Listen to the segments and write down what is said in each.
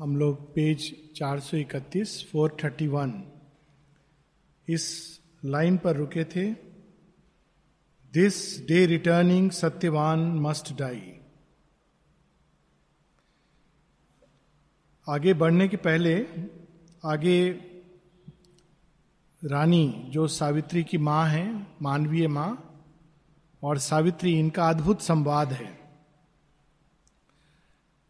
हम लोग पेज 431 431 इस लाइन पर रुके थे। This day returning Satyavan must die आगे बढ़ने के पहले, आगे रानी जो सावित्री की माँ है, मानवीय माँ, और सावित्री इनका अद्भुत संवाद है।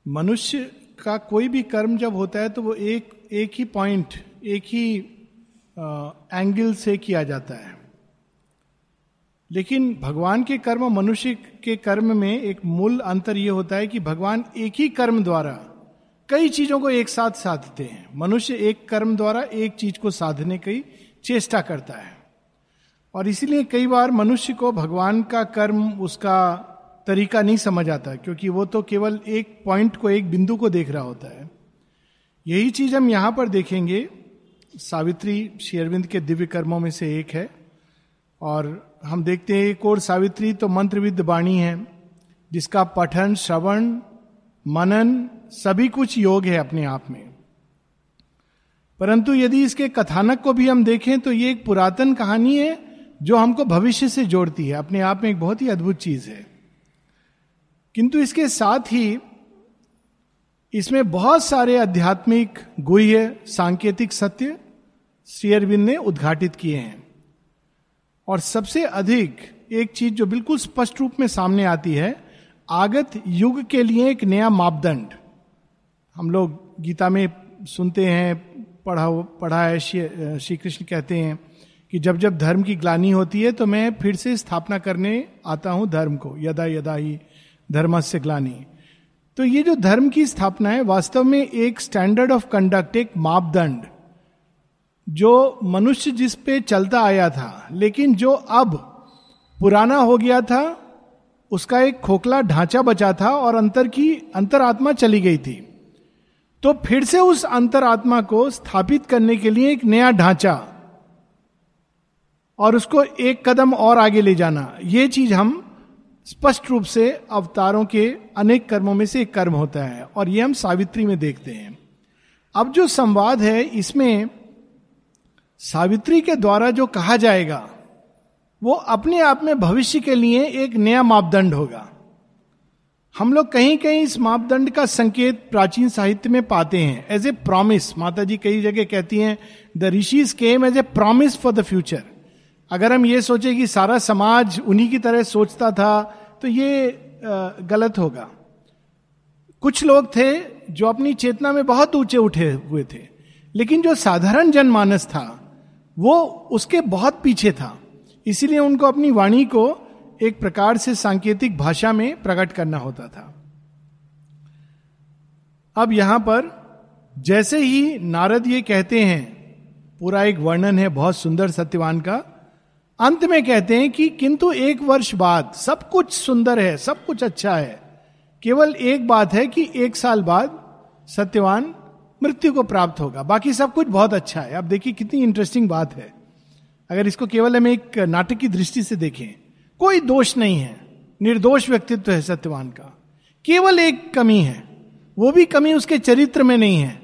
मनुष्य का कोई भी कर्म जब होता है तो वो एक एक ही पॉइंट एक ही एंगल से किया जाता है। लेकिन भगवान के कर्म मनुष्य के कर्म में एक मूल अंतर यह होता है कि भगवान एक ही कर्म द्वारा कई चीज़ों को एक साथ साधते हैं। मनुष्य एक कर्म द्वारा एक चीज़ को साधने की चेष्टा करता है। और इसीलिए कई बार मनुष्य को भगवान का कर्म, उसका तरीका नहीं समझ आता, क्योंकि वो तो केवल एक पॉइंट को, एक बिंदु को देख रहा होता है। यही चीज़ हम यहाँ पर देखेंगे। सावित्री शेरविंद के दिव्य कर्मों में से एक है, और हम देखते हैं एक और सावित्री तो मंत्रविद वाणी है, जिसका पठन, श्रवण, मनन सभी कुछ योग है अपने आप में। परंतु यदि इसके कथानक को भी हम देखें तो ये एक पुरातन कहानी है, जो हमको भविष्य से जोड़ती है। अपने आप में एक बहुत ही अद्भुत चीज़ है। किंतु इसके साथ ही इसमें बहुत सारे आध्यात्मिक गुह्य सांकेतिक सत्य श्री अरविंद ने उद्घाटित किए हैं। और सबसे अधिक एक चीज़ जो बिल्कुल स्पष्ट रूप में सामने आती है, आगत युग के लिए एक नया मापदंड। हम लोग गीता में सुनते हैं, पढ़ा पढ़ा है, श्री कृष्ण कहते हैं कि जब जब धर्म की ग्लानी होती है तो मैं फिर से स्थापना करने आता हूँ धर्म को, यदा यदा ही धर्म से ग्लानी तो ये जो धर्म की स्थापना है, वास्तव में एक स्टैंडर्ड ऑफ़ कंडक्ट एक मापदंड, जो मनुष्य जिस पे चलता आया था, लेकिन जो अब पुराना हो गया था, उसका एक खोखला ढांचा बचा था और अंतर की, अंतरात्मा चली गई थी। तो फिर से उस अंतरात्मा को स्थापित करने के लिए एक नया ढांचा और उसको एक कदम और आगे ले जाना, ये चीज़ हम स्पष्ट रूप से अवतारों के अनेक कर्मों में से एक कर्म होता है, और ये हम सावित्री में देखते हैं। अब जो संवाद है, इसमें सावित्री के द्वारा जो कहा जाएगा, वो अपने आप में भविष्य के लिए एक नया मापदंड होगा। हम लोग कहीं कहीं इस मापदंड का संकेत प्राचीन साहित्य में पाते हैं। एज ए प्रॉमिस माता जी कई जगह कहती हैं the rishis came as a promise for the future अगर हम ये सोचे कि सारा समाज उन्हीं की तरह सोचता था तो ये गलत होगा। कुछ लोग थे जो अपनी चेतना में बहुत ऊँचे उठे हुए थे, लेकिन जो साधारण जनमानस था, वो उसके बहुत पीछे था। इसीलिए उनको अपनी वाणी को एक प्रकार से सांकेतिक भाषा में प्रकट करना होता था। अब यहाँ पर जैसे ही नारद ये कहते हैं, पूरा एक वर्णन है, बहुत सुंदर सत्यवान का अंत में कहते हैं कि किंतु एक वर्ष बाद सब कुछ सुंदर है, सब कुछ अच्छा है। केवल एक बात है कि एक साल बाद सत्यवान मृत्यु को प्राप्त होगा। बाकी सब कुछ बहुत अच्छा है। अब देखिए कितनी इंटरेस्टिंग बात है। अगर इसको केवल हम एक नाटक की दृष्टि से देखें, कोई दोष नहीं है। निर्दोष व्यक्तित्व है सत्यवान का। केवल एक कमी है। वो भी कमी उसके चरित्र में नहीं है।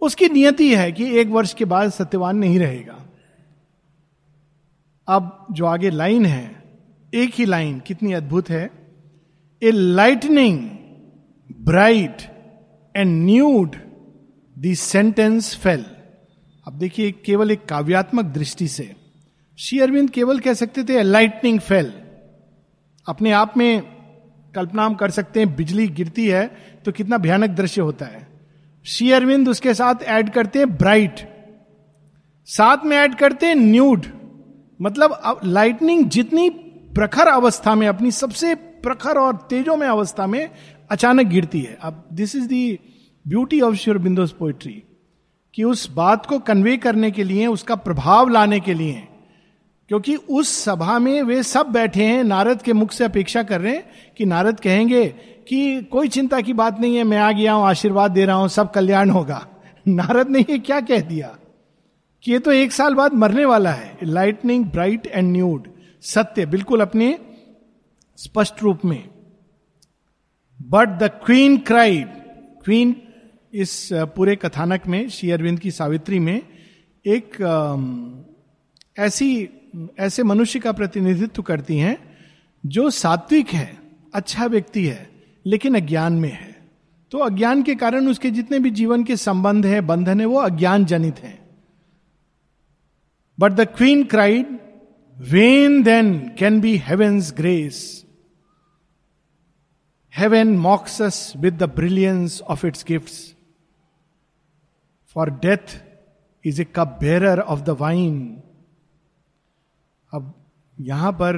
उसकी नियति है कि एक वर्ष के बाद सत्यवान नहीं रहेगा। अब जो आगे लाइन है, एक ही लाइन कितनी अद्भुत है? A lightning bright and nude the sentence fell अब देखिए, केवल एक काव्यात्मक दृष्टि से। श्री अरविंद केवल कह सकते थे लाइटनिंग फेल अपने आप में कल्पना हम कर सकते हैं, बिजली गिरती है तो कितना भयानक दृश्य होता है। श्री अरविंद उसके साथ ऐड करते हैं ब्राइट साथ में ऐड करते हैं न्यूड मतलब लाइटनिंग जितनी प्रखर अवस्था में, अपनी सबसे प्रखर और तेजो में अवस्था में अचानक गिरती है। अब this is the beauty of Sri Aurobindo's poetry कि उस बात को कन्वे करने के लिए, उसका प्रभाव लाने के लिए, क्योंकि उस सभा में वे सब बैठे हैं, नारद के मुख से अपेक्षा कर रहे हैं कि नारद कहेंगे कि कोई चिंता की बात नहीं है, मैं आ गया हूँ, आशीर्वाद दे रहा हूँ, सब कल्याण होगा। नारद ने ये क्या कह दिया? कि ये तो एक साल बाद मरने वाला है। लाइटनिंग ब्राइट एंड न्यूड सत्य, बिल्कुल अपने स्पष्ट रूप में। But the queen cried queen इस पूरे कथानक में, श्री अरविंद की सावित्री में एक ऐसी, ऐसे मनुष्य का प्रतिनिधित्व करती हैं, जो सात्विक है अच्छा व्यक्ति है, लेकिन अज्ञान में है। तो अज्ञान के कारण उसके जितने भी जीवन के संबंध है, बंधन है, वो अज्ञान जनित है। But the queen cried when then can be heaven's grace heaven mocks with the brilliance of its gift for death is a cup bearer of the wine अब यहाँ पर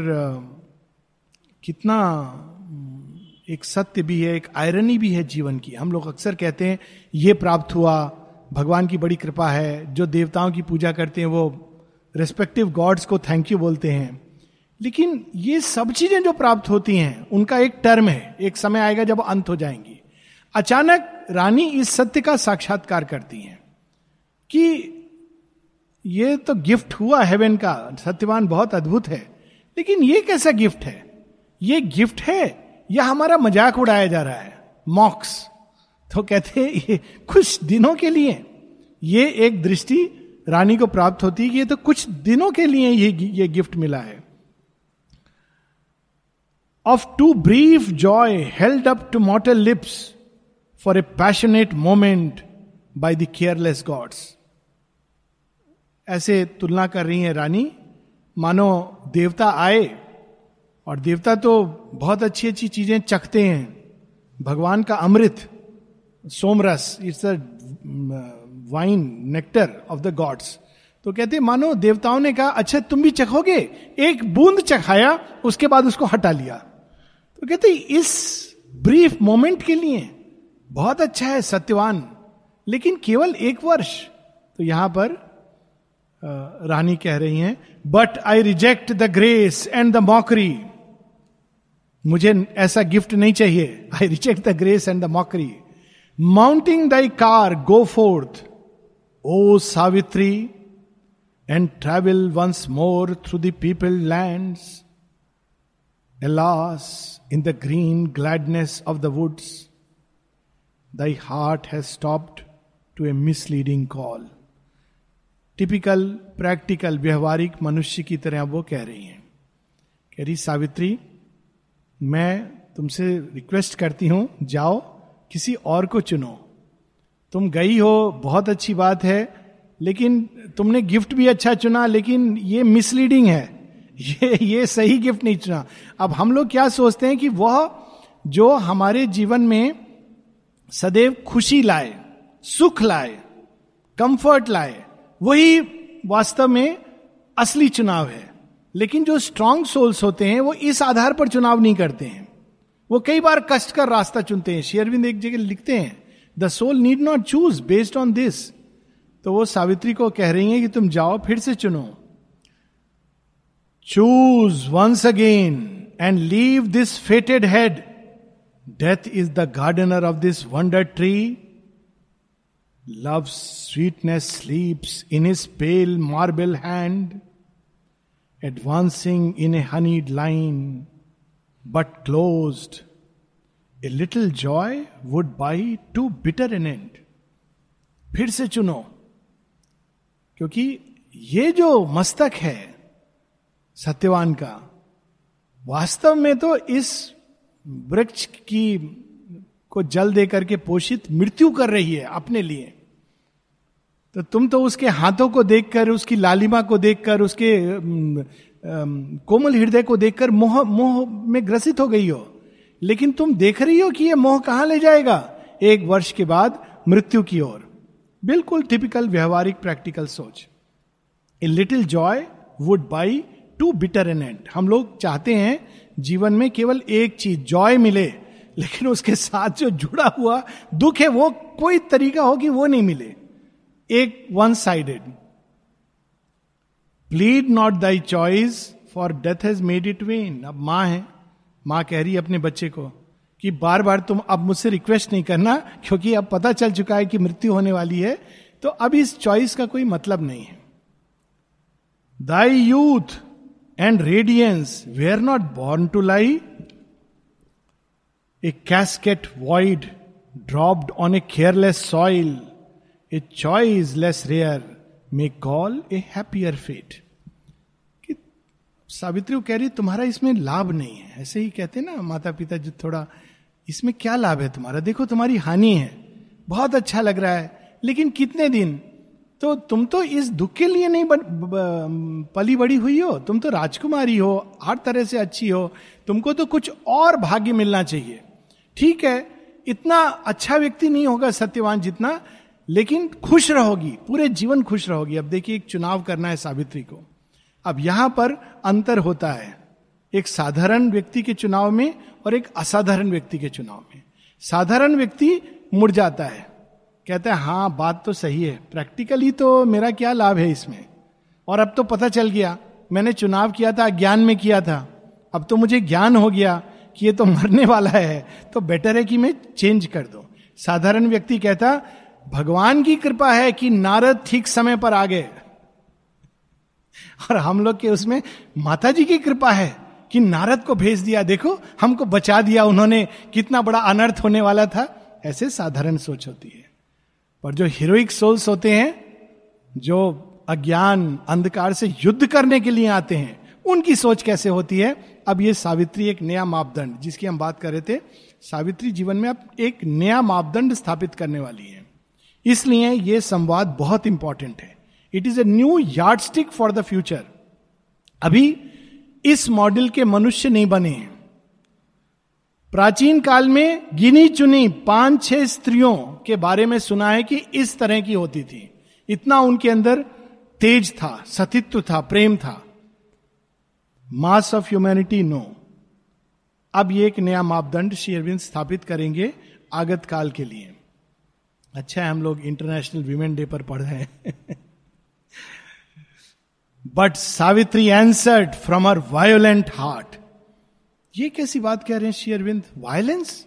कितना एक सत्य भी है, एक आयरनी भी है जीवन की। हम लोग अक्सर कहते हैं, ये प्राप्त हुआ, भगवान की बड़ी कृपा है, जो देवताओं की पूजा करते हैं वो रेस्पेक्टिव गॉड्स को थैंक यू बोलते हैं। लेकिन ये सब चीज़ें जो प्राप्त होती हैं, उनका एक टर्म है। एक समय आएगा जब अंत हो जाएँगी। अचानक रानी इस सत्य का साक्षात्कार करती हैं कि ये तो गिफ्ट हुआ हेवन का। सत्यवान बहुत अद्भुत है। लेकिन ये कैसा गिफ्ट है? ये गिफ्ट है, या हमारा मज़ाक उड़ाया जा रहा है? मॉक्स तो कहते हैं, ये कुछ दिनों के लिए ये एक दृष्टि रानी को प्राप्त होती है ये तो कुछ दिनों के लिए ये ये गिफ्ट मिला है। Of too brief joy held up to mortal lips for a passionate moment by the careless gods ऐसे तुलना कर रही है रानी। मानो देवता आए और देवता तो बहुत अच्छी अच्छी चीज़ें चखते हैं। भगवान का अमृत, सोमरस, it's a wine nectar of the gods तो कहते मानो देवताओं ने कहा अच्छा तुम भी चखोगे? एक बूंद चखाया, उसके बाद उसको हटा लिया। तो कहते इस ब्रीफ मोमेंट के लिए बहुत अच्छा है, सत्यवान। लेकिन केवल एक वर्ष। तो यहाँ पर रानी कह रही हैं but I reject the grace and the mockery मुझे ऐसा गिफ्ट नहीं चाहिए। I reject the grace and the mockery mounting thy car go forth O Savitri and travel once more through the people land alas in the green gladness of the woods thy heart has stopped to a misleading call typical practical व्यवहारिक मनुष्य की तरह वो कह रही हैं कह रही सावित्री मैं तुमसे रिक्वेस्ट करती हूँ जाओ किसी और को चुनो तुम गई हो, बहुत अच्छी बात है, लेकिन तुमने गिफ्ट भी अच्छा चुना, लेकिन ये मिसलीडिंग है। ये ये सही गिफ्ट नहीं चुना। अब हम लोग क्या सोचते हैं कि वह जो हमारे जीवन में सदैव खुशी लाए, सुख लाए कंफर्ट लाए, वही वास्तव में असली चुनाव है। लेकिन जो स्ट्रांग सोल्स होते हैं, वो इस आधार पर चुनाव नहीं करते हैं। वो कई बार कष्ट कर रास्ता चुनते हैं। शेयरविंद एक जगह लिखते हैं the soul need not choose based on this तो वो सावित्री को कह रही है कि तुम जाओ फिर से चुनो। Choose once again and leave this fated head death is the gardener of this wonder tree love sweetness sleeps in his pale marble hand, advancing in a honeyed line, but closed. A little joy would buy too bitter an end. फिर से चुनो, क्योंकि ये जो मस्तक है सत्यवान का, वास्तव में तो इस वृक्ष की को जल दे करके पोषित मृत्यु कर रही है अपने लिए तो तुम तो उसके हाथों को देखकर, उसकी लालिमा को देखकर, उसके कोमल हृदय को देखकर मोह मोह में ग्रसित हो गई हो लेकिन तुम देख रही हो कि यह मोह कहाँ ले जाएगा? एक वर्ष के बाद मृत्यु की ओर। बिल्कुल टिपिकल व्यवहारिक प्रैक्टिकल सोच। A little joy would buy too bitter an end हम लोग चाहते हैं जीवन में केवल एक चीज़ जॉय मिले, लेकिन उसके साथ जो जुड़ा हुआ दुख है, वो कोई तरीका हो कि वो नहीं मिले। एक one sided plead not thy choice for death has made it vain अब माँ है। माँ कह रही है अपने बच्चे को कि बार बार तुम अब मुझसे रिक्वेस्ट नहीं करना, क्योंकि अब पता चल चुका है कि मृत्यु होने वाली है तो अब इस चॉइस का कोई मतलब नहीं है। Thy youth and radiance were not born to lie a casket void dropped on a careless soil a choice less rare may call a happier fate Savitri कह रही तुम्हारा इसमें लाभ नहीं है। ऐसे ही कहते ना माता पिता जो थोड़ा इसमें क्या लाभ है तुम्हारा? देखो तुम्हारी हानि है। बहुत अच्छा लग रहा है। लेकिन कितने दिन? तो तुम तो इस दुख के लिए नहीं बन, ब, पली बड़ी हुई हो। तुम तो राजकुमारी हो हर तरह से अच्छी हो। तुमको तो कुछ और भाग्य मिलना चाहिए। ठीक है इतना अच्छा व्यक्ति नहीं होगा सत्यवान जितना लेकिन खुश रहोगी पूरे जीवन खुश रहोगी। अब देखिए एक चुनाव करना है सावित्री को। अब यहाँ पर अंतर होता है। एक साधारण व्यक्ति के चुनाव में और एक असाधारण व्यक्ति के चुनाव में। साधारण व्यक्ति मुड़ जाता है। कहता है हाँ बात तो सही है। प्रैक्टिकली तो मेरा क्या लाभ है इसमें? और अब तो पता चल गया, मैंने चुनाव किया था, ज्ञान में किया था। अब तो मुझे ज्ञान हो गया कि ये तो मरने वाला है तो बेटर है कि मैं चेंज कर दू। साधारण व्यक्ति कहता, भगवान की कृपा है कि नारद ठीक समय पर आ गए। और हम लोग के उसमें माता जी की कृपा है कि नारद को भेज दिया। देखो, हमको बचा दिया उन्होंने, कितना बड़ा अनर्थ होने वाला था। ऐसे साधारण सोच होती है। पर जो हीरोइक सोल्स होते हैं, जो अज्ञान, अंधकार से युद्ध करने के लिए आते हैं, उनकी सोच कैसे होती है? अब ये सावित्री एक नया मापदंड, जिसकी हम बात कर रहे थे। सावित्री जीवन में अब एक नया मापदंड स्थापित करने वाली है। इसलिए यह संवाद बहुत इंपॉर्टेंट है। It is a new yardstick for the future अभी इस मॉडल के मनुष्य नहीं बने हैं। प्राचीन काल में गिनी चुनी पाँच छह स्त्रियों के बारे में सुना है कि इस तरह की होती थी। इतना उनके अंदर तेज था, सतित्व था, प्रेम था। मास ऑफ़ ह्यूमैनिटी नो अब ये एक नया मापदंड श्री अरविंद स्थापित करेंगे आगत काल के लिए। अच्छा है, हम लोग इंटरनेशनल वीमेन डे पर पढ़ रहे हैं। But Savitri answered from her violent heart ये कैसी बात कह रहे हैं, श्री अरविंद? वायलेंस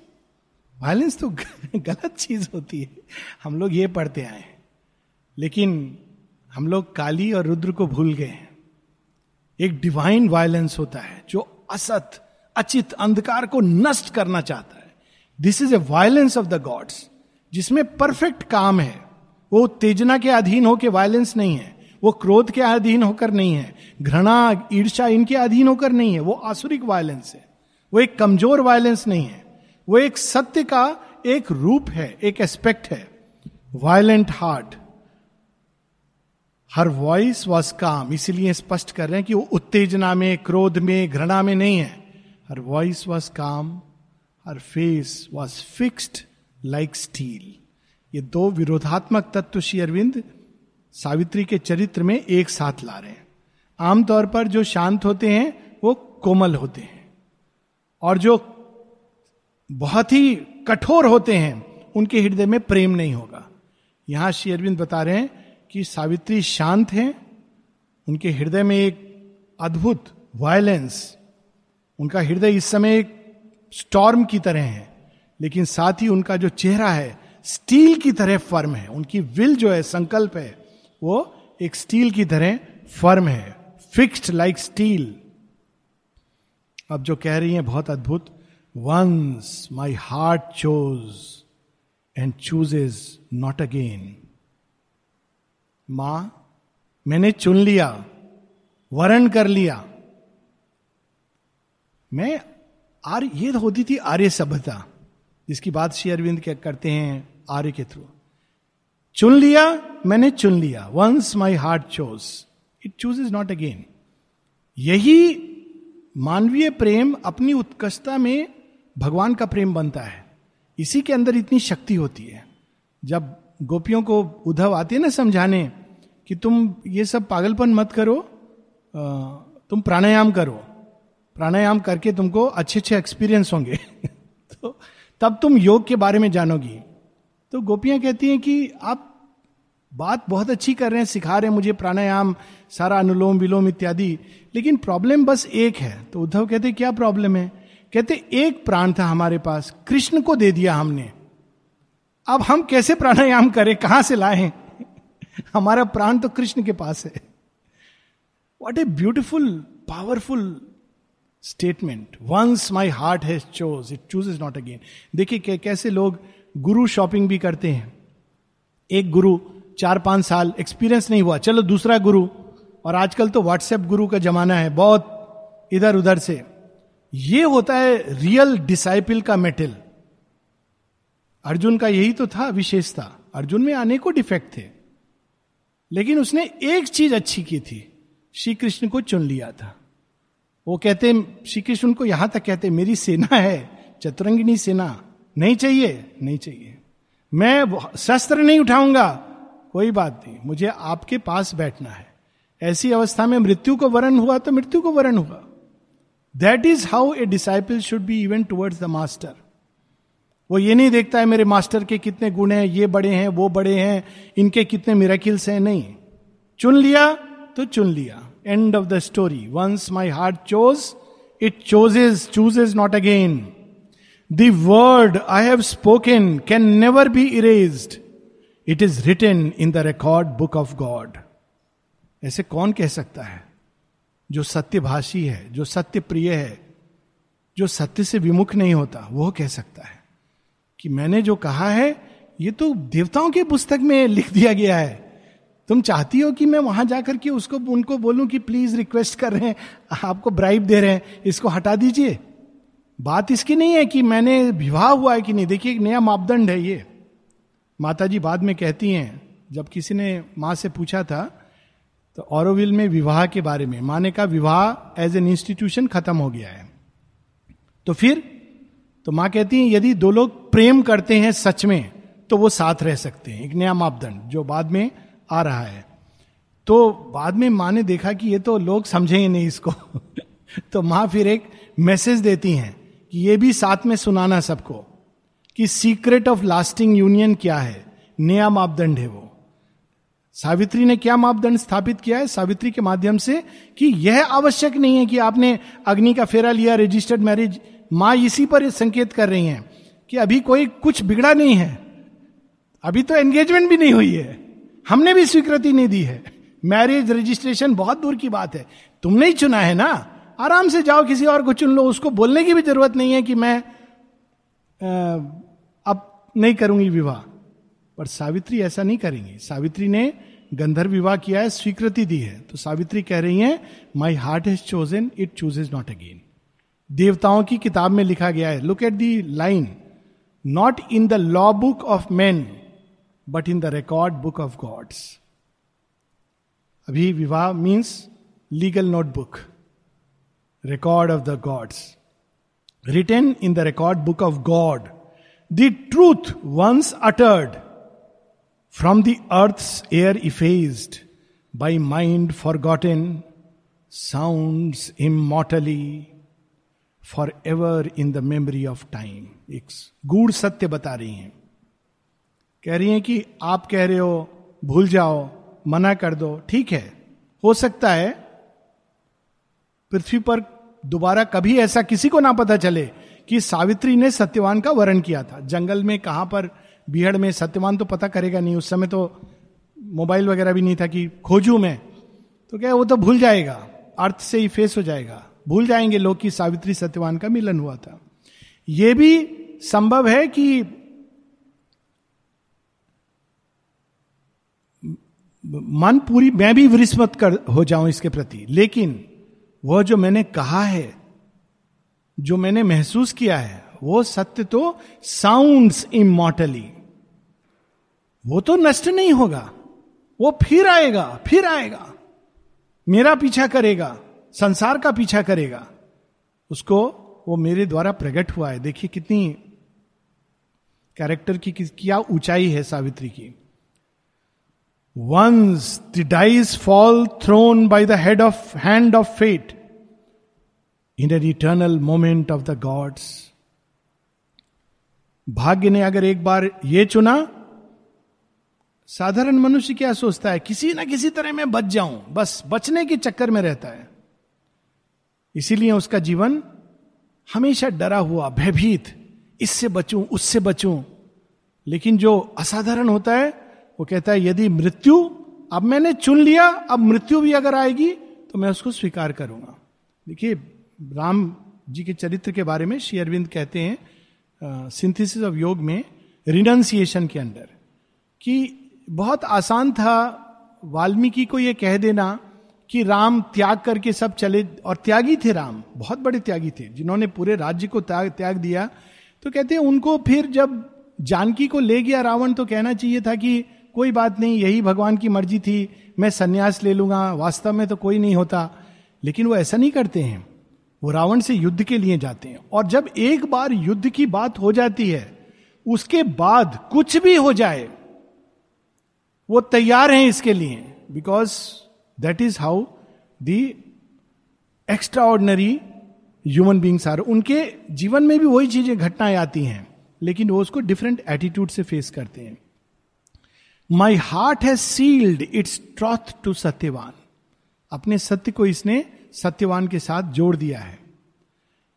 वायलेंस तो गलत चीज़ होती है। हम लोग ये पढ़ते आए हैं। लेकिन हम लोग काली और रुद्र को भूल गए हैं। एक डिवाइन वायलेंस होता है, जो असत, अचित, अंधकार को नष्ट करना चाहता है। This is a violence of the gods जिसमें परफेक्ट काम है। वो उत्तेजना के अधीन हो के वायलेंस नहीं है। वो क्रोध के अधीन होकर नहीं है, घृणा ईर्षा इनके अधीन होकर नहीं है, वो आसुरिक वायलेंस है, वो एक कमज़ोर वायलेंस नहीं है, वो एक सत्य का एक रूप है, एक एस्पेक्ट है। Violent heart her voice was calm इसीलिए स्पष्ट कर रहे हैं कि वो उत्तेजना में, क्रोध में, घृणा में नहीं है। Her voice was calm her face was fixed like steel ये दो विरोधात्मक तत्व श्री अरविंद सावित्री के चरित्र में एक साथ ला रहे हैं। आमतौर पर जो शांत होते हैं, वो कोमल होते हैं। और जो बहुत ही कठोर होते हैं, उनके हृदय में प्रेम नहीं होगा। यहाँ श्री अरविंद बता रहे हैं कि सावित्री शांत हैं, उनके हृदय में एक अद्भुत वायलेंस उनका हृदय इस समय एक स्टॉर्म की तरह है, लेकिन साथ ही उनका जो चेहरा है स्टील की तरह फर्म है, उनकी विल जो है, संकल्प है वो एक स्टील की तरह फर्म है फिक्स्ड लाइक स्टील अब जो कह रही है बहुत अद्भुत once my heart chose and chooses not again माँ, मैंने चुन लिया, वरण कर लिया। मैं आर्य, ये होती थी आर्य सभ्यता जिसकी बात श्री अरविंद करते हैं आर्य के थ्रू। चुन लिया, मैंने चुन लिया। Once my heart chose it choose is not again यही मानवीय प्रेम अपनी उत्कृष्टता में भगवान का प्रेम बनता है। इसी के अंदर इतनी शक्ति होती है। जब गोपियों को उद्धव आते हैं ना समझाने कि तुम ये सब पागलपन मत करो तुम प्राणायाम करो। प्राणायाम करके तुमको अच्छे अच्छे एक्सपीरियंस होंगे। तो तब तुम योग के बारे में जानोगी। तो गोपियाँ कहती हैं कि आप बात बहुत अच्छी कर रहे हैं, सिखा रहे हैं मुझे प्राणायाम, सारा अनुलोम विलोम इत्यादि। लेकिन प्रॉब्लम बस एक है। तो उद्धव कहते, क्या प्रॉब्लम है? कहते, एक प्राण था हमारे पास, कृष्ण को दे दिया हमने। अब हम कैसे प्राणायाम करें? कहाँ से लाए? हमारा प्राण तो कृष्ण के पास है। What a beautiful powerful statement once my heart has chose it choose is not again देखिए कैसे लोग गुरु शॉपिंग भी करते हैं। एक गुरु चार पाँच साल एक्सपीरियंस नहीं हुआ। चलो दूसरा गुरु। और आजकल तो व्हाट्सएप गुरु का जमाना है, बहुत इधर उधर से। ये होता है रियल डिसाइपल का मेटल अर्जुन का यही तो था विशेषता अर्जुन में अनेकों डिफेक्ट थे। लेकिन उसने एक चीज़ अच्छी की थी। श्री कृष्ण को चुन लिया था। वो कहते श्री कृष्ण उनको यहाँ तक कहते, मेरी सेना है, चतुरंगिनी सेना। नहीं चाहिए? नहीं चाहिए। मैं शस्त्र नहीं उठाऊँगा। कोई बात नहीं, मुझे आपके पास बैठना है। ऐसी अवस्था में मृत्यु को वरण हुआ तो मृत्यु को वरण हुआ। That is how a disciple should be even towards the master वो ये नहीं देखता है मेरे मास्टर के कितने गुण हैं, ये बड़े हैं, वो बड़े हैं, इनके कितने मिराकिल्स हैं, नहीं। चुन लिया तो चुन लिया। End of the story once my heart chose it chooses chooses not again the word I have spoken can never be erased it is written in the record book of God ऐसे कौन कह सकता है? जो सत्यभाषी है, जो सत्य प्रिय है, जो सत्य से विमुख नहीं होता वो कह सकता है कि मैंने जो कहा है, ये तो देवताओं के पुस्तक में लिख दिया गया है। तुम चाहती हो कि मैं वहाँ जाकर के उसको, उनको बोलूँ कि प्लीज़ रिक्वेस्ट कर रहे हैं, आपको ब्राइब दे रहे हैं, इसको हटा दीजिए। बात इसकी नहीं है कि मैंने विवाह हुआ है कि नहीं। देखिए, एक नया मापदंड है ये। माता जी बाद में कहती हैं, जब किसी ने माँ से पूछा था तो औरविल में विवाह के बारे में, माँ ने कहा, विवाह एज एन इंस्टीट्यूशन खत्म हो गया है। तो फिर तो माँ कहती है, यदि दो लोग प्रेम करते हैं सच में तो वो साथ रह सकते हैं। एक नया मापदंड जो बाद में आ रहा है। तो बाद में माँ ने देखा कि ये तो लोग समझेंगे नहीं इसको। तो माँ फिर एक मैसेज देती हैं कि ये भी साथ में सुनाना सबको। कि सीक्रेट ऑफ़ लास्टिंग यूनियन क्या है? नया मापदंड है वो। सावित्री ने क्या मापदंड स्थापित किया है? सावित्री के माध्यम से कि यह आवश्यक नहीं है कि आपने अग्नि का फेरा लिया रजिस्टर्ड मैरिज माँ इसी पर संकेत कर रही हैं कि अभी कोई कुछ बिगड़ा नहीं है। अभी तो एंगेजमेंट भी नहीं हुई है। हमने भी स्वीकृति नहीं दी है। मैरिज रजिस्ट्रेशन बहुत दूर की बात है। तुमने ही चुना है ना? आराम से जाओ, किसी और को चुन लो। उसको बोलने की भी ज़रूरत नहीं है कि मैं अब नहीं करूँगी विवाह। पर सावित्री ऐसा नहीं करेंगी। सावित्री ने गंधर्व विवाह किया है, स्वीकृति दी है। तो सावित्री कह रही है my heart has chosen it choose is not again देवताओं की किताब में लिखा गया है look at the line not in the law book of man but in the record book of gods अभी विवाह means legal notebook record of the gods written in the record book of God the truth once uttered from the earth air effaced by mind forgotten sound immortally for ever in the memory of time एक गूढ़ सत्य बता रही हैं। कह रही हैं कि आप कह रहे हो, भूल जाओ, मना कर दो, ठीक है। हो सकता है पृथ्वी पर दोबारा कभी ऐसा किसी को ना पता चले कि सावित्री ने सत्यवान का वर्ण किया था। जंगल में कहाँ पर, बिहड़ में, सत्यवान तो पता करेगा नहीं। उस समय तो मोबाइल वगैरह भी नहीं था कि खोजू मैं। तो क्या वो तो भूल जाएगा। अर्थ से ही फेस हो जाएगा। भूल जाएँगे लोग कि सावित्री सत्यवान का मिलन हुआ था। यह भी संभव है कि मन पूरी, मैं भी विस्मत कर हो जाऊँ इसके प्रति। लेकिन वह जो मैंने कहा है जो मैंने महसूस किया है, वो सत्य तो साउंड्स इमोटली वो तो नष्ट नहीं होगा, वो फिर आएगा फिर आएगा। मेरा पीछा करेगा, संसार का पीछा करेगा। उसको, वो मेरे द्वारा प्रकट हुआ है। देखिए कितनी कैरेक्टर की क्या ऊंचाई है सावित्री की। Once the dies fall thrown by the head of hand of fate in an eternal moment of the gods भाग्य ने अगर एक बार ये चुना, साधारण मनुष्य क्या सोचता है? किसी ना किसी तरह मैं बच जाऊँ, बस बचने के चक्कर में रहता है। इसीलिए उसका जीवन हमेशा डरा हुआ, भयभीत, इससे बचूं, उससे बचूं। लेकिन जो असाधारण होता है, वो कहता है, यदि मृत्यु, अब मैंने चुन लिया, अब मृत्यु भी अगर आएगी तो मैं उसको स्वीकार करूँगा। देखिए राम जी के चरित्र के बारे में श्री अरविंद कहते हैं सिंथेसिस ऑफ़ योग में रिनंसिएशन के अंदर, कि बहुत आसान था वाल्मीकि को यह कह देना कि राम त्याग करके सब चले, और त्यागी थे राम, बहुत बड़े त्यागी थे, जिन्होंने पूरे राज्य को त्याग त्याग दिया। तो कहते हैं, उनको फिर जब जानकी को ले गया रावण तो कहना चाहिए था कि कोई बात नहीं, यही भगवान की मर्ज़ी थी, मैं सन्यास ले लूँगा, वास्तव में तो कोई नहीं होता। लेकिन वो ऐसा नहीं करते हैं। वो रावण से युद्ध के लिए जाते हैं। और जब एक बार युद्ध की बात हो जाती है, उसके बाद कुछ भी हो जाए, वो तैयार हैं इसके लिए। Because that is how the extraordinary human beings are उनके जीवन में भी वही चीज़ें, घटनाएँ आती हैं, लेकिन वो उसको डिफरेंट एटीट्यूड से फेस करते हैं। My heart has sealed its troth to Satyavan अपने सत्य को इसने सत्यवान के साथ जोड़ दिया है।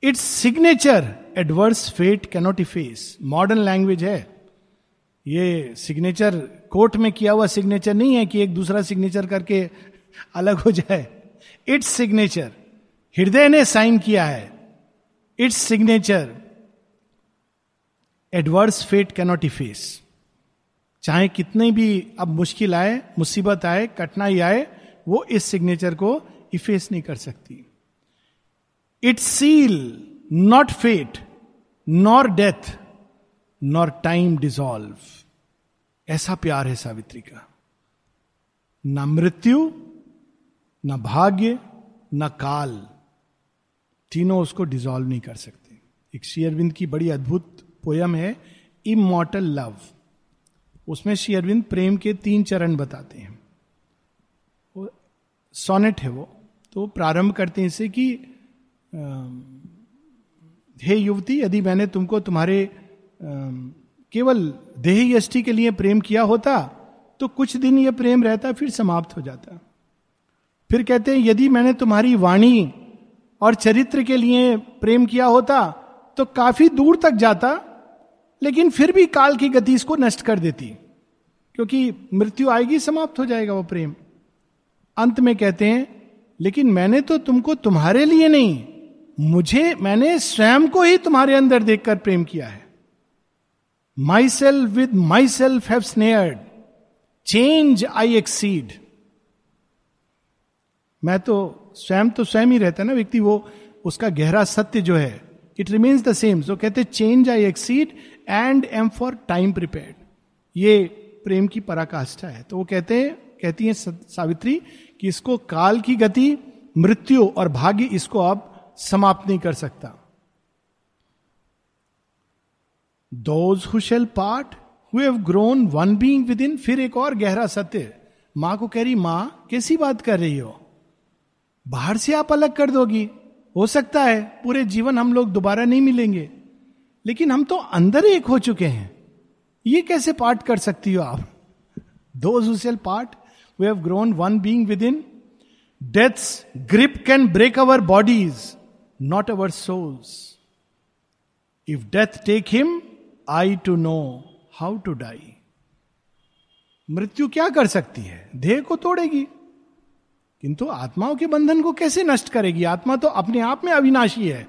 Its signature adverse fate cannot efface modern language है। ये सिग्नेचर कोर्ट में किया हुआ सिग्नेचर नहीं है कि एक दूसरा सिग्नेचर करके अलग हो जाए। इट्स सिग्नेचर हृदय ने साइन किया है। Its signature adverse fate cannot efface चाहे कितने भी अब मुश्किल आए, मुसीबत आए, कठिनाई आए, वो इस सिग्नेचर को इफेस नहीं कर सकती। It seal not fate nor death nor time dissolve ऐसा प्यार है सावित्री का। न मृत्यु, न भाग्य, न काल। तीनों उसको डिजॉल्व नहीं कर सकते। एक शेयरविंद की बड़ी अद्भुत पोयम है इमोटल लव उसमें शेयरविंद प्रेम के तीन चरण बताते हैं। सोनेट है वो। तो प्रारंभ करते हैं इसे कि हे युवती, यदि मैंने तुमको तुम्हारे केवल देह यष्टि के लिए प्रेम किया होता तो कुछ दिन ये प्रेम रहता, फिर समाप्त हो जाता। फिर कहते हैं, यदि मैंने तुम्हारी वाणी और चरित्र के लिए प्रेम किया होता तो काफ़ी दूर तक जाता, लेकिन फिर भी काल की गति इसको नष्ट कर देती, क्योंकि मृत्यु आएगी, समाप्त हो जाएगा वो प्रेम। अंत में कहते हैं लेकिन मैंने तो तुमको तुम्हारे लिए नहीं, मुझे, मैंने स्वयं को ही तुम्हारे अंदर देखकर प्रेम किया है। My self with my self have snared change I exceed मैं तो स्वयं तो स्वयं ही रहता है ना व्यक्ति, वो उसका गहरा सत्य जो है it remains the same so कहते change I exceed and am for time prepare ये प्रेम की पराकाष्ठा है। तो वो कहते हैं कहती है सावित्री कि इसको काल की गति, मृत्यु और भाग्य इसको अब समाप्त नहीं कर सकता। Those who shall part who grown one being within फिर एक और गहरा सत्य। माँ को कह रही, माँ, कैसी बात कर रही हो? बाहर से आप अलग कर दोगी। हो सकता है, पूरे जीवन हम लोग दोबारा नहीं मिलेंगे। लेकिन हम तो अंदर एक हो चुके हैं। ये कैसे पार्ट कर सकती हो आप? Who part we have grown one being within death's grip can break our bodies not our souls if death take him I too know how to die मृत्यु क्या कर सकती है? देह को तोड़ेगी। किंतु आत्माओं के बंधन को कैसे नष्ट करेगी? आत्मा तो अपने आप में अविनाशी है।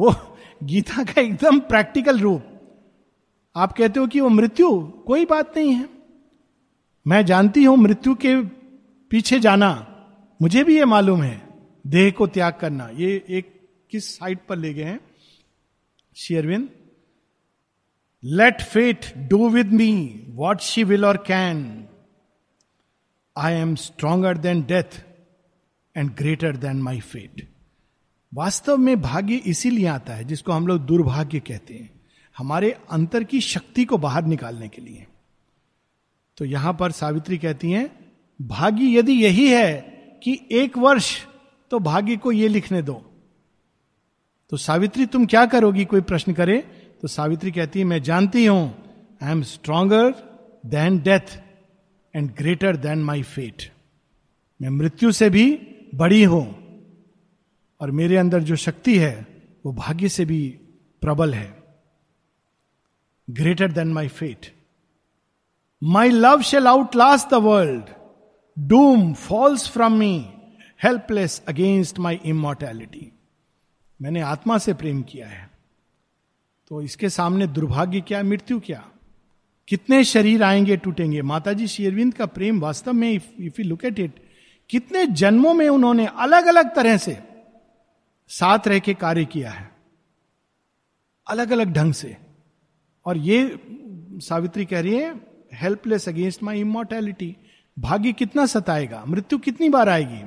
वो गीता का एकदम प्रैक्टिकल रूप। आप कहते हो कि वो मृत्यु, कोई बात नहीं है। मैं जानती हूँ मृत्यु के पीछे जाना, मुझे भी ये मालूम है, देह को त्याग करना। ये एक किस साइड पर ले गए हैं? शेयरविंद let fate do with me what she will or can I am stronger than death and greater than my fate वास्तव में भाग्य इसीलिए आता है जिसको हम लोग दुर्भाग्य कहते हैं। हमारे अंतर की शक्ति को बाहर निकालने के लिए। तो यहाँ पर सावित्री कहती हैं, भाग्य यदि यही है कि एक वर्ष तो भाग्य को ये लिखने दो। तो सावित्री, तुम क्या करोगी? कोई प्रश्न करे? तो सावित्री कहती है, मैं जानती हूँ I am stronger than death and greater than my fate मैं मृत्यु से भी बड़ी हूँ और मेरे अंदर जो शक्ति है, वो भाग्य से भी प्रबल है। Greater than my fate my love shall outlast the world doom falls from me helpless against my immortality मैंने आत्मा से प्रेम किया है। तो इसके सामने दुर्भाग्य क्या, मृत्यु क्या? कितने शरीर आएँगे, टूटेंगे? माता जी शेरविंद का प्रेम वास्तव में if you look at it कितने जन्मों में उन्होंने अलग अलग तरह से साथ रह के कार्य किया है। अलग अलग ढंग से। और ये सावित्री कह रही है हेल्पलेस अगेंस्ट माई इमोर्टैलिटी भाग्य कितना सताएगा? मृत्यु कितनी बार आएगी?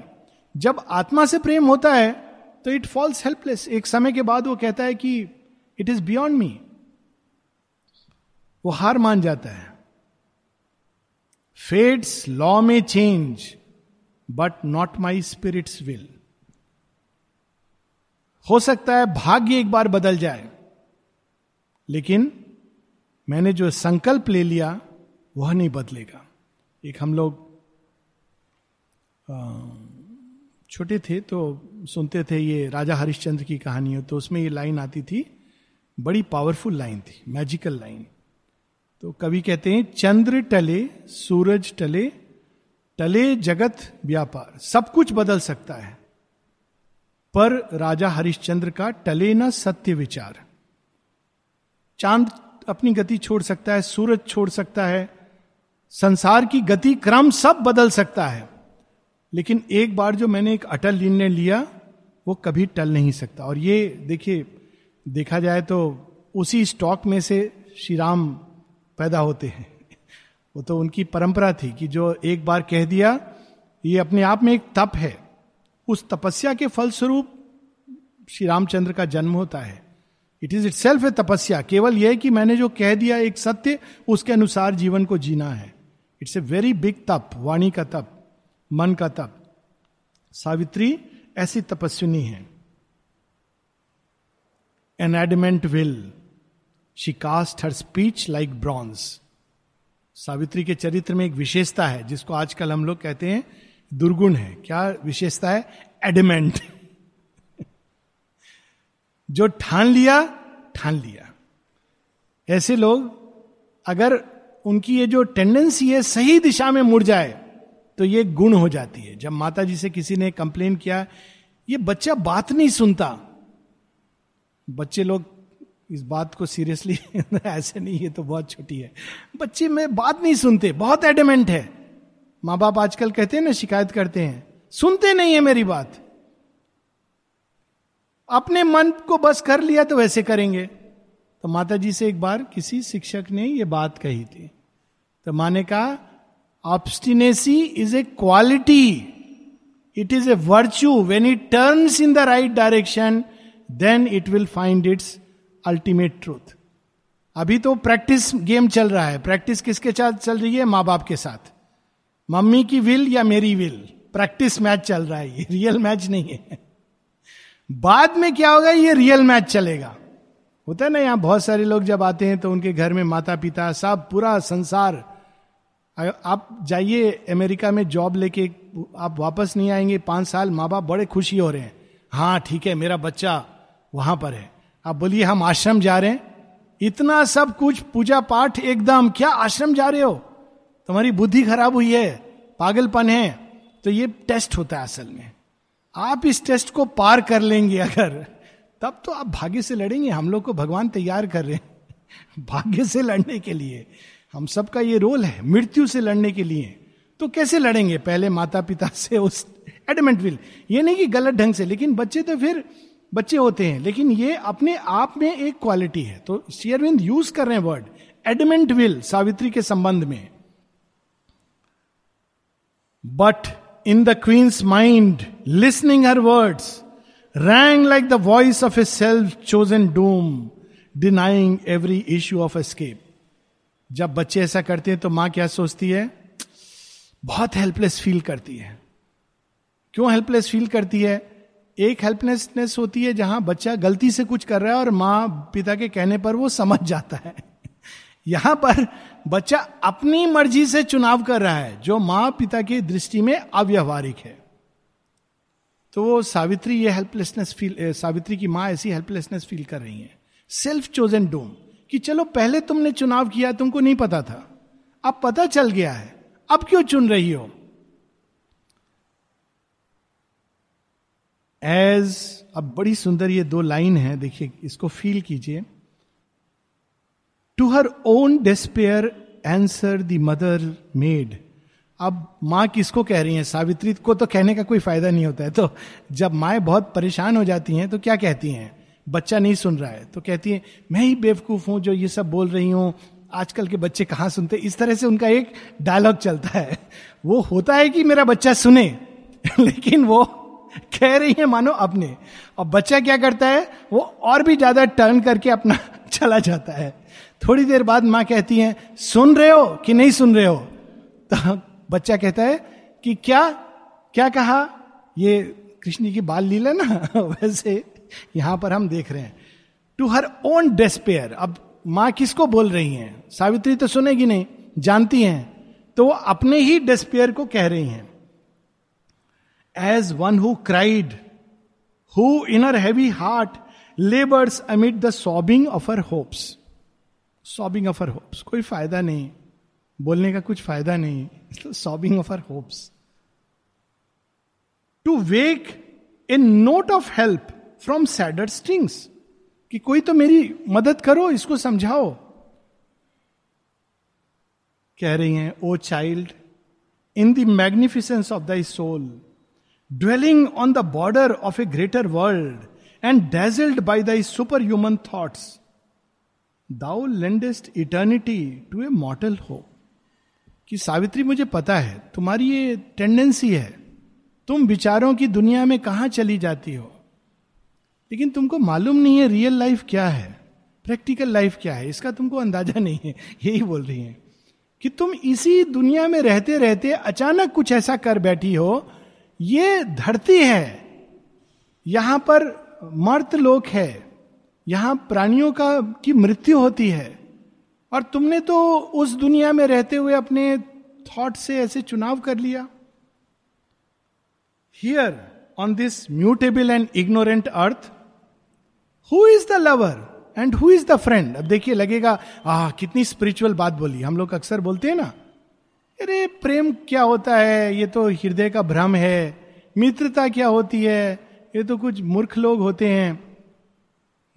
जब आत्मा से प्रेम होता है तो इट फॉल्स हेल्पलेस एक समय के बाद वो कहता है कि इट इज़ बियॉन्ड मी वो हार मान जाता है। Fate's law may change but not my spirit's will हो सकता है भाग्य एक बार बदल जाए, लेकिन मैंने जो संकल्प ले लिया वह नहीं बदलेगा। एक हम लोग छोटे थे तो सुनते थे ये राजा हरिश्चंद्र की कहानी हो तो उसमें ये लाइन आती थी, बड़ी पावरफुल लाइन थी मैजिकल लाइन। तो कवि कहते हैं, चंद्र टले, सूरज टले टले जगत व्यापार, सब कुछ बदल सकता है। पर राजा हरिश्चंद्र का टले न सत्य विचार। चाँद अपनी गति छोड़ सकता है, सूरज छोड़ सकता है संसार की गति क्रम सब बदल सकता है। लेकिन एक बार जो मैंने एक अटल निर्णय लिया, वो कभी टल नहीं सकता। और ये देखिए, देखा जाए तो उसी स्टॉक में से श्री राम पैदा होते हैं। वो तो उनकी परंपरा थी कि जो एक बार कह दिया, ये अपने आप में एक तप है। उस तपस्या के फलस्वरूप श्री रामचंद्र का जन्म होता है। It is itself a tapasya. केवल यह कि मैंने जो कह दिया एक सत्य, उसके अनुसार जीवन को जीना है। इट्स ए वेरी बिग तप वाणी का तप मन का तप सावित्री, ऐसी तपस्विनी है। An adamant will she cast her speech like bronze Savitri के चरित्र में एक विशेषता है, जिसको आजकल हम लोग कहते हैं दुर्गुण है। क्या विशेषता है? एडमेंट जो ठान लिया ठान लिया। ऐसे लोग, अगर उनकी ये जो टेंडेंसी है, सही दिशा में मुड़ जाए तो ये गुण हो जाती है। जब माता जी से किसी ने कंप्लेन किया, ये बच्चा बात नहीं सुनता। बच्चे लोग इस बात को सीरियसली ऐसे नहीं, ये तो बहुत छोटी है। बच्चे में बात नहीं सुनते, बहुत एडमेंट है। माँ बाप आजकल कहते हैं ना, शिकायत करते हैं, सुनते नहीं है मेरी बात। अपने मन को बस कर लिया तो वैसे करेंगे। तो माता जी से एक बार किसी शिक्षक ने यह बात कही थी। तो माँ ने कहा obstinacy is a quality it is a virtue when it turns in the right direction then it will find its ultimate truth अभी तो प्रैक्टिस गेम चल रहा है। प्रैक्टिस किसके साथ चल रही है? माँ बाप के साथ। मम्मी की विल या मेरी विल प्रैक्टिस मैच चल रहा है। ये रियल मैच नहीं है। बाद में क्या होगा? ये रियल मैच चलेगा। होता है ना, यहाँ बहुत सारे लोग जब आते हैं तो उनके घर में माता पिता सब पूरा संसार। आप जाइए अमेरिका में जॉब लेके, आप वापस नहीं आएँगे, पाँच साल माँ बाप बड़े खुशी हो रहे हैं। हाँ ठीक है, मेरा बच्चा वहाँ पर है। आप बोलिए, हम आश्रम जा रहे हैं। इतना सब कुछ पूजा पाठ एकदम, क्या आश्रम जा रहे हो? तुम्हारी बुद्धि खराब हुई है, पागलपन है। तो ये टेस्ट होता है असल में। आप इस टेस्ट को पार कर लेंगे अगर। तब तो आप भाग्य से लड़ेंगे, हम लोग को भगवान तैयार कर रहे हैं। भाग्य से लड़ने के लिए, हम सबका ये रोल है, मृत्यु से लड़ने के लिए। तो कैसे लड़ेंगे? पहले माता पिता से उस एडमेंट विल ये नहीं कि गलत ढंग से, लेकिन बच्चे तो फिर बच्चे होते हैं। लेकिन ये अपने आप में एक क्वालिटी है। तो शेयरविंद यूज़ कर रहे हैं वर्ड एडमेंट विल सावित्री के संबंध में। But in the queen's mind listening her words rang like the voice of a self chosen doom denying every issue of escape जब बच्चे ऐसा करते हैं तो माँ क्या सोचती है? बहुत हेल्पलेस फील करती है। क्यों हेल्पलेस फील करती है? एक हेल्पलेसनेस होती है जहाँ बच्चा गलती से कुछ कर रहा है और माँ, पिता के कहने पर वो समझ जाता है। यहाँ पर बच्चा अपनी मर्ज़ी से चुनाव कर रहा है, जो माँ, पिता की दृष्टि में अव्यवहारिक है। तो वो सावित्री ये हेल्पलेसनेस फील सावित्री की माँ ऐसी हेल्पलेसनेस फील कर रही है। सेल्फ चोजन डोम कि चलो पहले तुमने चुनाव किया, तुमको नहीं पता था। अब पता चल गया है। अब क्यों चुन रही हो? एज अब बड़ी सुंदर ये दो लाइन है, देखिए, इसको फील कीजिए। To her own despair answer the mother made अब माँ किसको कह रही है? सावित्री को तो कहने का कोई फ़ायदा नहीं होता है। तो जब माए बहुत परेशान हो जाती हैं तो क्या कहती हैं? बच्चा नहीं सुन रहा है तो कहती है, मैं ही बेवकूफ़ हूँ जो ये सब बोल रही हूँ। आजकल के बच्चे कहाँ सुनते? इस तरह से उनका एक डायलॉग चलता है। वो होता है कि मेरा बच्चा सुने, लेकिन वो कह रही है, मानो अपने। और बच्चा क्या करता है? वो और भी ज़्यादा टर्न करके अपना चला जाता है। थोड़ी देर बाद माँ कहती है, सुन रहे हो कि नहीं सुन रहे हो? तो बच्चा कहता है कि क्या क्या कहा? ये कृष्ण की बाल लीला ना? वैसे यहाँ पर हम देख रहे हैं। टू हर ओन डेस्पेयर अब माँ किसको बोल रही हैं? सावित्री तो सुनेगी नहीं, जानती हैं। तो वो अपने ही डेस्पेयर को कह रही हैं। As one who cried who in her heavy heart labours amid the sobbing of her hopes sobbing of her hopes कोई फ़ायदा नहीं। बोलने का कुछ फ़ायदा नहीं। Sobbing of her hopes to wake a note of help from sadder strings कि कोई तो मेरी मदद करो, इसको समझाओ। कह रही हैं, O child in the magnificence of thy soul dwelling on the border of a greater world and dazzled by thy superhuman thoughts thou lendest eternity to a mortal hope कि सावित्री, मुझे पता है, तुम्हारी ये टेंडेंसी है। तुम विचारों की दुनिया में कहा चली जाती हो? लेकिन तुमको मालूम नहीं है रियल लाइफ क्या है प्रैक्टिकल लाइफ क्या है। इसका तुमको अंदाज़ा नहीं है, यही बोल रही है कि तुम इसी दुनिया में रहते रहते अचानक कुछ ऐसा कर बैठी हो, ये धरती है, यहाँ पर मर्त लोक है, यहाँ प्राणियों का, की मृत्यु होती है। और तुमने तो उस दुनिया में रहते हुए अपने थॉट से ऐसे चुनाव कर लिया। Here on this mutable and ignorant earth who is the lover and who is the friend अब देखिए, लगेगा आ कितनी स्पिरिचुअल बात बोली। हम लोग अक्सर बोलते हैं ना, अरे, प्रेम क्या होता है? ये तो हृदय का भ्रम है। मित्रता क्या होती है? ये तो कुछ मूर्ख लोग होते हैं।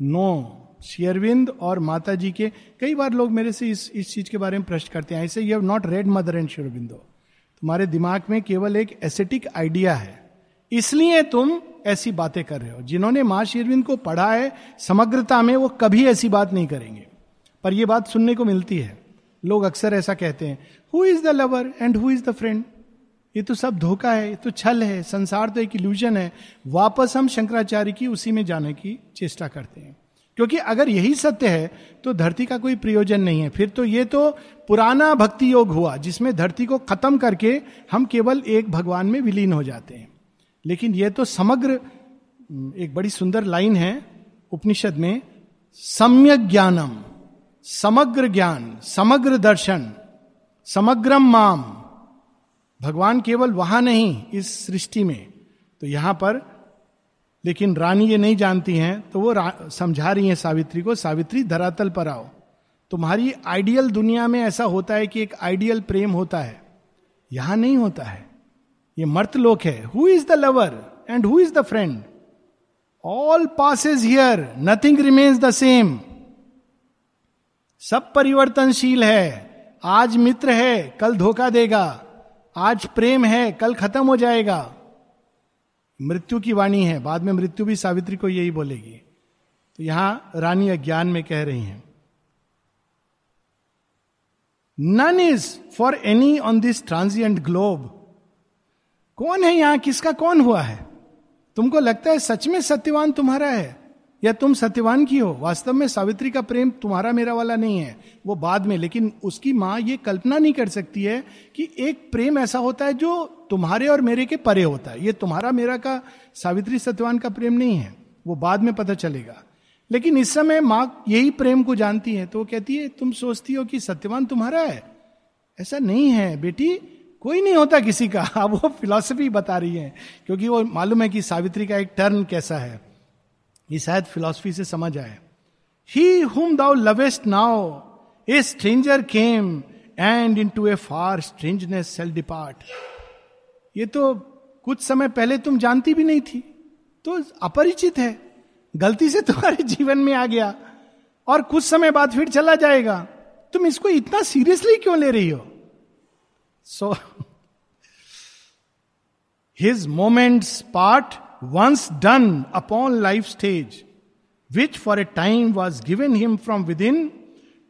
नो शेयरविंद और माता जी के, कई बार लोग मेरे से इस इस चीज़ के बारे में प्रश्न करते हैं। ऐसे you have not read mother and शेयरविंदो। तुम्हारे दिमाग में केवल एक एसेटिक आइडिया है। इसलिए तुम ऐसी बातें कर रहे हो। जिन्होंने माँ शेरविंद को पढ़ा है, समग्रता में वो कभी ऐसी बात नहीं करेंगे। पर यह बात सुनने को मिलती है। लोग अक्सर ऐसा कहते हैं who is the lover and who is the friend ये तो सब धोखा है, ये तो छल है, संसार तो एक इल्यूजन है। वापस हम शंकराचार्य की उसी में जाने की चेष्टा करते हैं। क्योंकि अगर यही सत्य है तो धरती का कोई प्रयोजन नहीं है। फिर तो ये तो पुराना भक्ति योग हुआ, जिसमें धरती को खत्म करके हम केवल एक भगवान में विलीन हो जाते हैं। लेकिन यह तो समग्र, एक बड़ी सुंदर लाइन है उपनिषद में, सम्यक ज्ञानम, समग्र ज्ञान, समग्र दर्शन, समग्रम माम। भगवान केवल वहाँ नहीं, इस सृष्टि में। तो यहाँ पर लेकिन रानी ये नहीं जानती हैं तो वो समझा रही हैं सावित्री को, सावित्री धरातल पर आओ। तुम्हारी आइडियल दुनिया में ऐसा होता है कि एक आइडियल प्रेम होता है। यहाँ नहीं होता है। ये मर्त लोक है। Who is the lover and who is the friend all pass is here nothing remains the same सब परिवर्तनशील है। आज मित्र है, कल धोखा देगा। आज प्रेम है, कल खत्म हो जाएगा। मृत्यु की वाणी है, बाद में मृत्यु भी सावित्री को यही बोलेगी। तो यहाँ रानी अज्ञान में कह रही हैं none is for any on this transient globe कौन है यहाँ? किसका कौन हुआ है? तुमको लगता है सच में सत्यवान तुम्हारा है? या तुम सत्यवान की हो? वास्तव में सावित्री का प्रेम तुम्हारा मेरा वाला नहीं है, वो बाद में। लेकिन उसकी माँ ये कल्पना नहीं कर सकती है कि एक प्रेम ऐसा होता है जो तुम्हारे और मेरे के परे होता है। ये तुम्हारा मेरा का, सावित्री सत्यवान का प्रेम नहीं है, वो बाद में पता चलेगा। लेकिन इस समय माँ यही प्रेम को जानती है तो वो कहती है, तुम सोचती हो कि सत्यवान तुम्हारा है? ऐसा नहीं है, बेटी। कोई नहीं होता किसी का। अब वो फिलॉसफी बता रही है, क्योंकि वो मालूम है कि सावित्री का एक टर्न कैसा है। ये शायद फिलॉसफी से समझ आए। He whom thou lovest now a stranger came and into a far strangeness shall depart ये तो कुछ समय पहले तुम जानती भी नहीं थी तो अपरिचित है। गलती से तुम्हारे जीवन में आ गया, और कुछ समय बाद फिर चला जाएगा। तुम इसको इतना सीरियसली क्यों ले रही हो? So his moment's part once done upon life stage, which for a time was given him from within,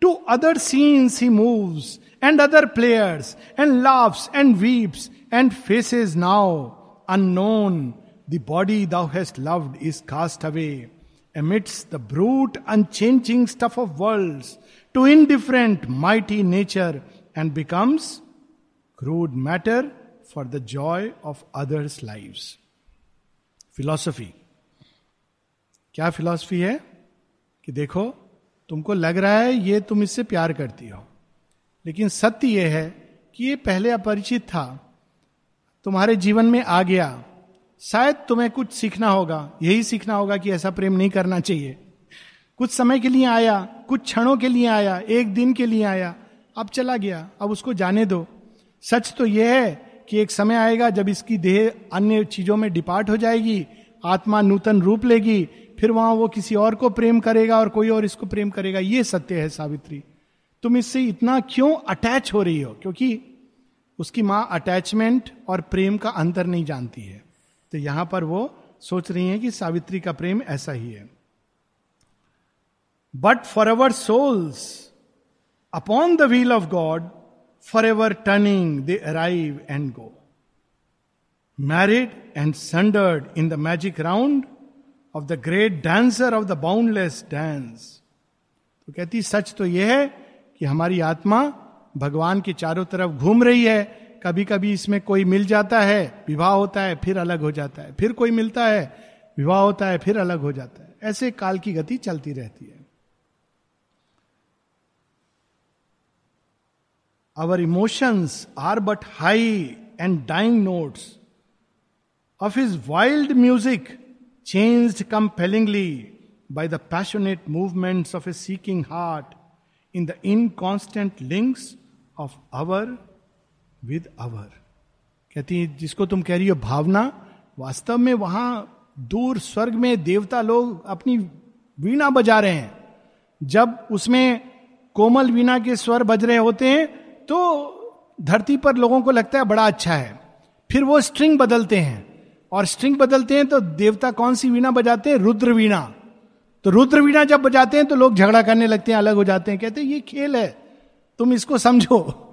to other scenes he moves, and other players, and laughs, and weeps, and faces now unknown. The body thou hast loved is cast away amidst the brute, unchanging stuff of worlds to indifferent, mighty nature and becomes crude matter for the joy of others' lives. Philosophy क्या philosophy है? कि देखो, तुमको लग रहा है ये तुम इससे प्यार करती हो। लेकिन सत्य यह है कि ये पहले अपरिचित था। तुम्हारे जीवन में आ गया। शायद तुम्हें कुछ सीखना होगा, यही सीखना होगा कि ऐसा प्रेम नहीं करना चाहिए। कुछ समय के लिए आया, कुछ क्षणों के लिए आया, एक दिन के लिए आया, अब चला गया, अब उसको जाने दो। सच तो यह है कि एक समय आएगा जब इसकी देह अन्य चीज़ों में डिपार्ट हो जाएगी, आत्मा नूतन रूप लेगी, फिर वहाँ वो किसी और को प्रेम करेगा और कोई और इसको प्रेम करेगा। ये सत्य है सावित्री। तुम इससे इतना क्यों अटैच हो रही हो? क्योंकि उसकी माँ अटैचमेंट और प्रेम का अंतर नहीं जानती है। तो यहाँ पर वो सोच रही है कि सावित्री का प्रेम ऐसा ही है। But for ever souls upon the wheel of God for ever turning they arrive and go married and sundered in the magic round of the great dancer of the boundless dance तो कहती, सच तो यह है कि हमारी आत्मा भगवान के चारों तरफ़ घूम रही है। कभी कभी इसमें कोई मिल जाता है, विवाह होता है, फिर अलग हो जाता है। फिर कोई मिलता है, विवाह होता है, फिर अलग हो जाता है। ऐसे काल की गति चलती रहती है। Our emotions are but high and dying notes of his wild music changed compellingly by the passionate movements of a seeking heart in the inconstant links of hour with hour कहती है, जिसको तुम कह रही हो भावना, वास्तव में वहाँ दूर स्वर्ग में देवता लोग अपनी वीणा बजा रहे हैं। जब उसमें कोमल वीणा के स्वर बज रहे होते हैं तो धरती पर लोगों को लगता है बड़ा अच्छा है। फिर वो स्ट्रिंग बदलते हैं। और स्ट्रिंग बदलते हैं तो देवता कौन सी वीणा बजाते हैं? रुद्र वीणा। तो रुद्र वीणा जब बजाते हैं तो लोग झगड़ा करने लगते हैं, अलग हो जाते हैं। कहते हैं, ये खेल है। तुम इसको समझो।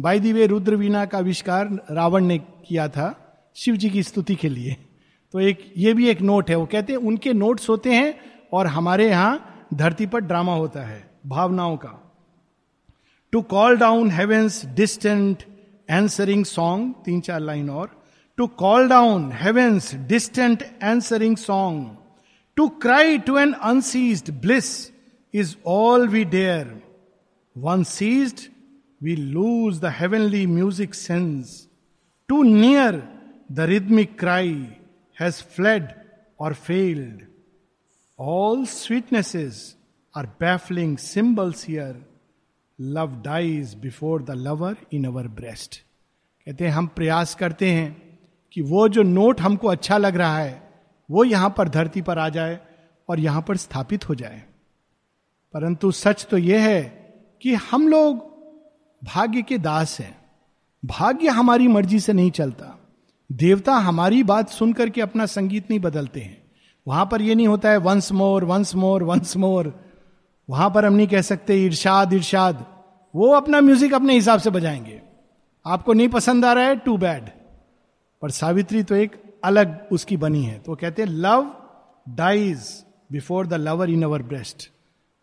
बाई दी वे रुद्र वीणा का आविष्कार रावण ने किया था शिव जी की स्तुति के लिए। तो एक, ये भी एक नोट है। वो कहते हैं, उनके नोट्स होते हैं और हमारे यहाँ धरती पर ड्रामा होता है, भावनाओं का। To call down heaven's distant answering song तीन चार लाइन और to call down heaven's distant answering song To cry to an unseized bliss is all we dare. Once seized, we lose the heavenly music sense. Too near, the rhythmic cry has fled or failed. All sweetnesses are baffling symbols here. Love dies before the lover in our breast कहते हैं, हम प्रयास करते हैं कि वो जो note हमको अच्छा लग रहा है, वो यहाँ पर धरती पर आ जाए और यहाँ पर स्थापित हो जाए। परंतु सच तो यह है कि हम लोग भाग्य के दास हैं। भाग्य हमारी मर्ज़ी से नहीं चलता। देवता हमारी बात सुनकर के अपना संगीत नहीं बदलते हैं। वहाँ पर यह नहीं होता है once more once more once more वहाँ पर हम नहीं कह सकते, इर्शाद इर्शाद। वो अपना म्यूज़िक अपने हिसाब से बजाएँगे। आपको नहीं पसंद आ रहा है टू बैड पर सावित्री तो एक अलग उसकी बनी है। तो कहते हैं love dies before the lover in our breast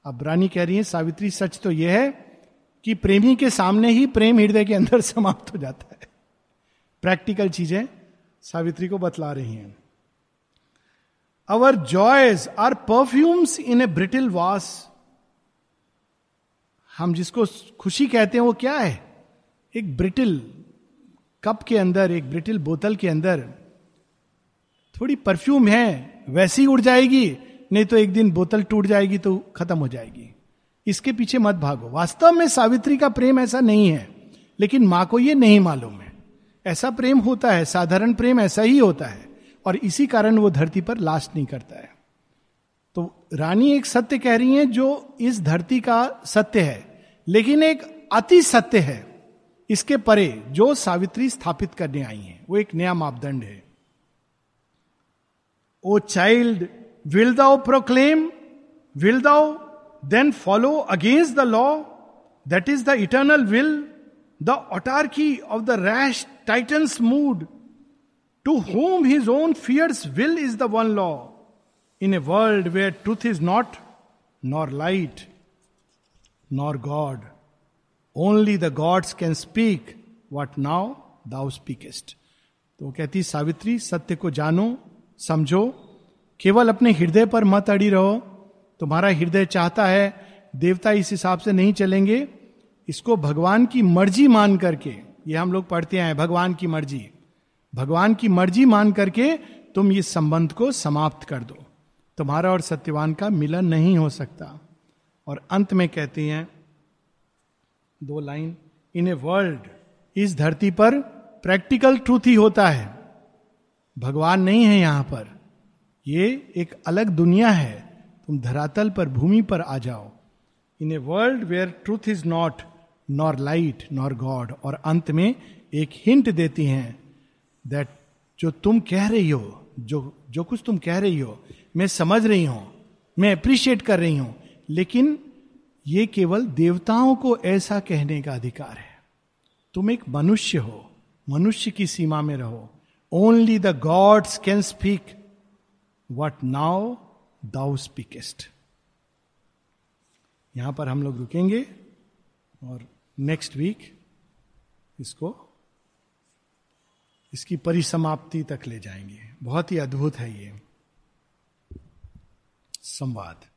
अब रानी कह रही है, सावित्री, सच तो यह है कि प्रेमी के सामने ही प्रेम हृदय के अंदर समाप्त हो जाता है। प्रैक्टिकल चीज़ें सावित्री को बतला रही हैं। Our joys are perfumes in a brittle vase हम जिसको खुशी कहते हैं वो क्या है? एक ब्रिटिल कप के अंदर, एक ब्रिटिल बोतल के अंदर थोड़ी परफ्यूम है, वैसी उड़ जाएगी, नहीं तो एक दिन बोतल टूट जाएगी तो खत्म हो जाएगी। इसके पीछे मत भागो। वास्तव में सावित्री का प्रेम ऐसा नहीं है, लेकिन माँ को यह नहीं मालूम है। ऐसा प्रेम होता है, साधारण प्रेम ऐसा ही होता है, और इसी कारण वो धरती पर लास्ट नहीं करता है। तो रानी एक सत्य कह रही है जो इस धरती का सत्य है। लेकिन एक अति सत्य है, इसके परे जो सावित्री स्थापित करने आई है, वो एक नया मापदंड है। O child, will thou proclaim will thou then follow against the law that is the eternal will the autarchy of the rash Titan's mood to whom his own fierce will is the one law in a world where truth is not nor light nor God only the gods can speak what now thou speakest तो कहती, सावित्री, सत्य को जानो, समझो। केवल अपने हृदय पर मत अड़ी रहो। तुम्हारा हृदय चाहता है, देवता इस हिसाब से नहीं चलेंगे। इसको भगवान की मर्ज़ी मान करके, ये हम लोग पढ़ते हैं, भगवान की मर्ज़ी। भगवान की मर्ज़ी मान करके तुम इस संबंध को समाप्त कर दो। तुम्हारा और सत्यवान का मिलन नहीं हो सकता। और अंत में कहते हैं, दो लाइन इन ए वर्ल्ड, इस धरती पर प्रैक्टिकल ट्रूथ ही होता है। भगवान नहीं है यहाँ पर। ये एक अलग दुनिया है। तुम धरातल पर, भूमि पर आ जाओ। In a world where truth is not, nor light, nor God. और अंत में एक हिंट देती हैं दैट जो तुम कह रही हो, जो जो कुछ तुम कह रही हो, मैं समझ रही हूँ, मैं अप्रिशिएट कर रही हूँ। लेकिन ये केवल देवताओं को ऐसा कहने का अधिकार है। तुम एक मनुष्य हो, मनुष्य की सीमा में रहो। Only the gods can speak what now thou speakest यहाँ पर हम लोग रुकेंगे और नेक्स्ट वीक इसको, इसकी परिसमाप्ति तक ले जाएँगे। बहुत ही अद्भुत है ये संवाद।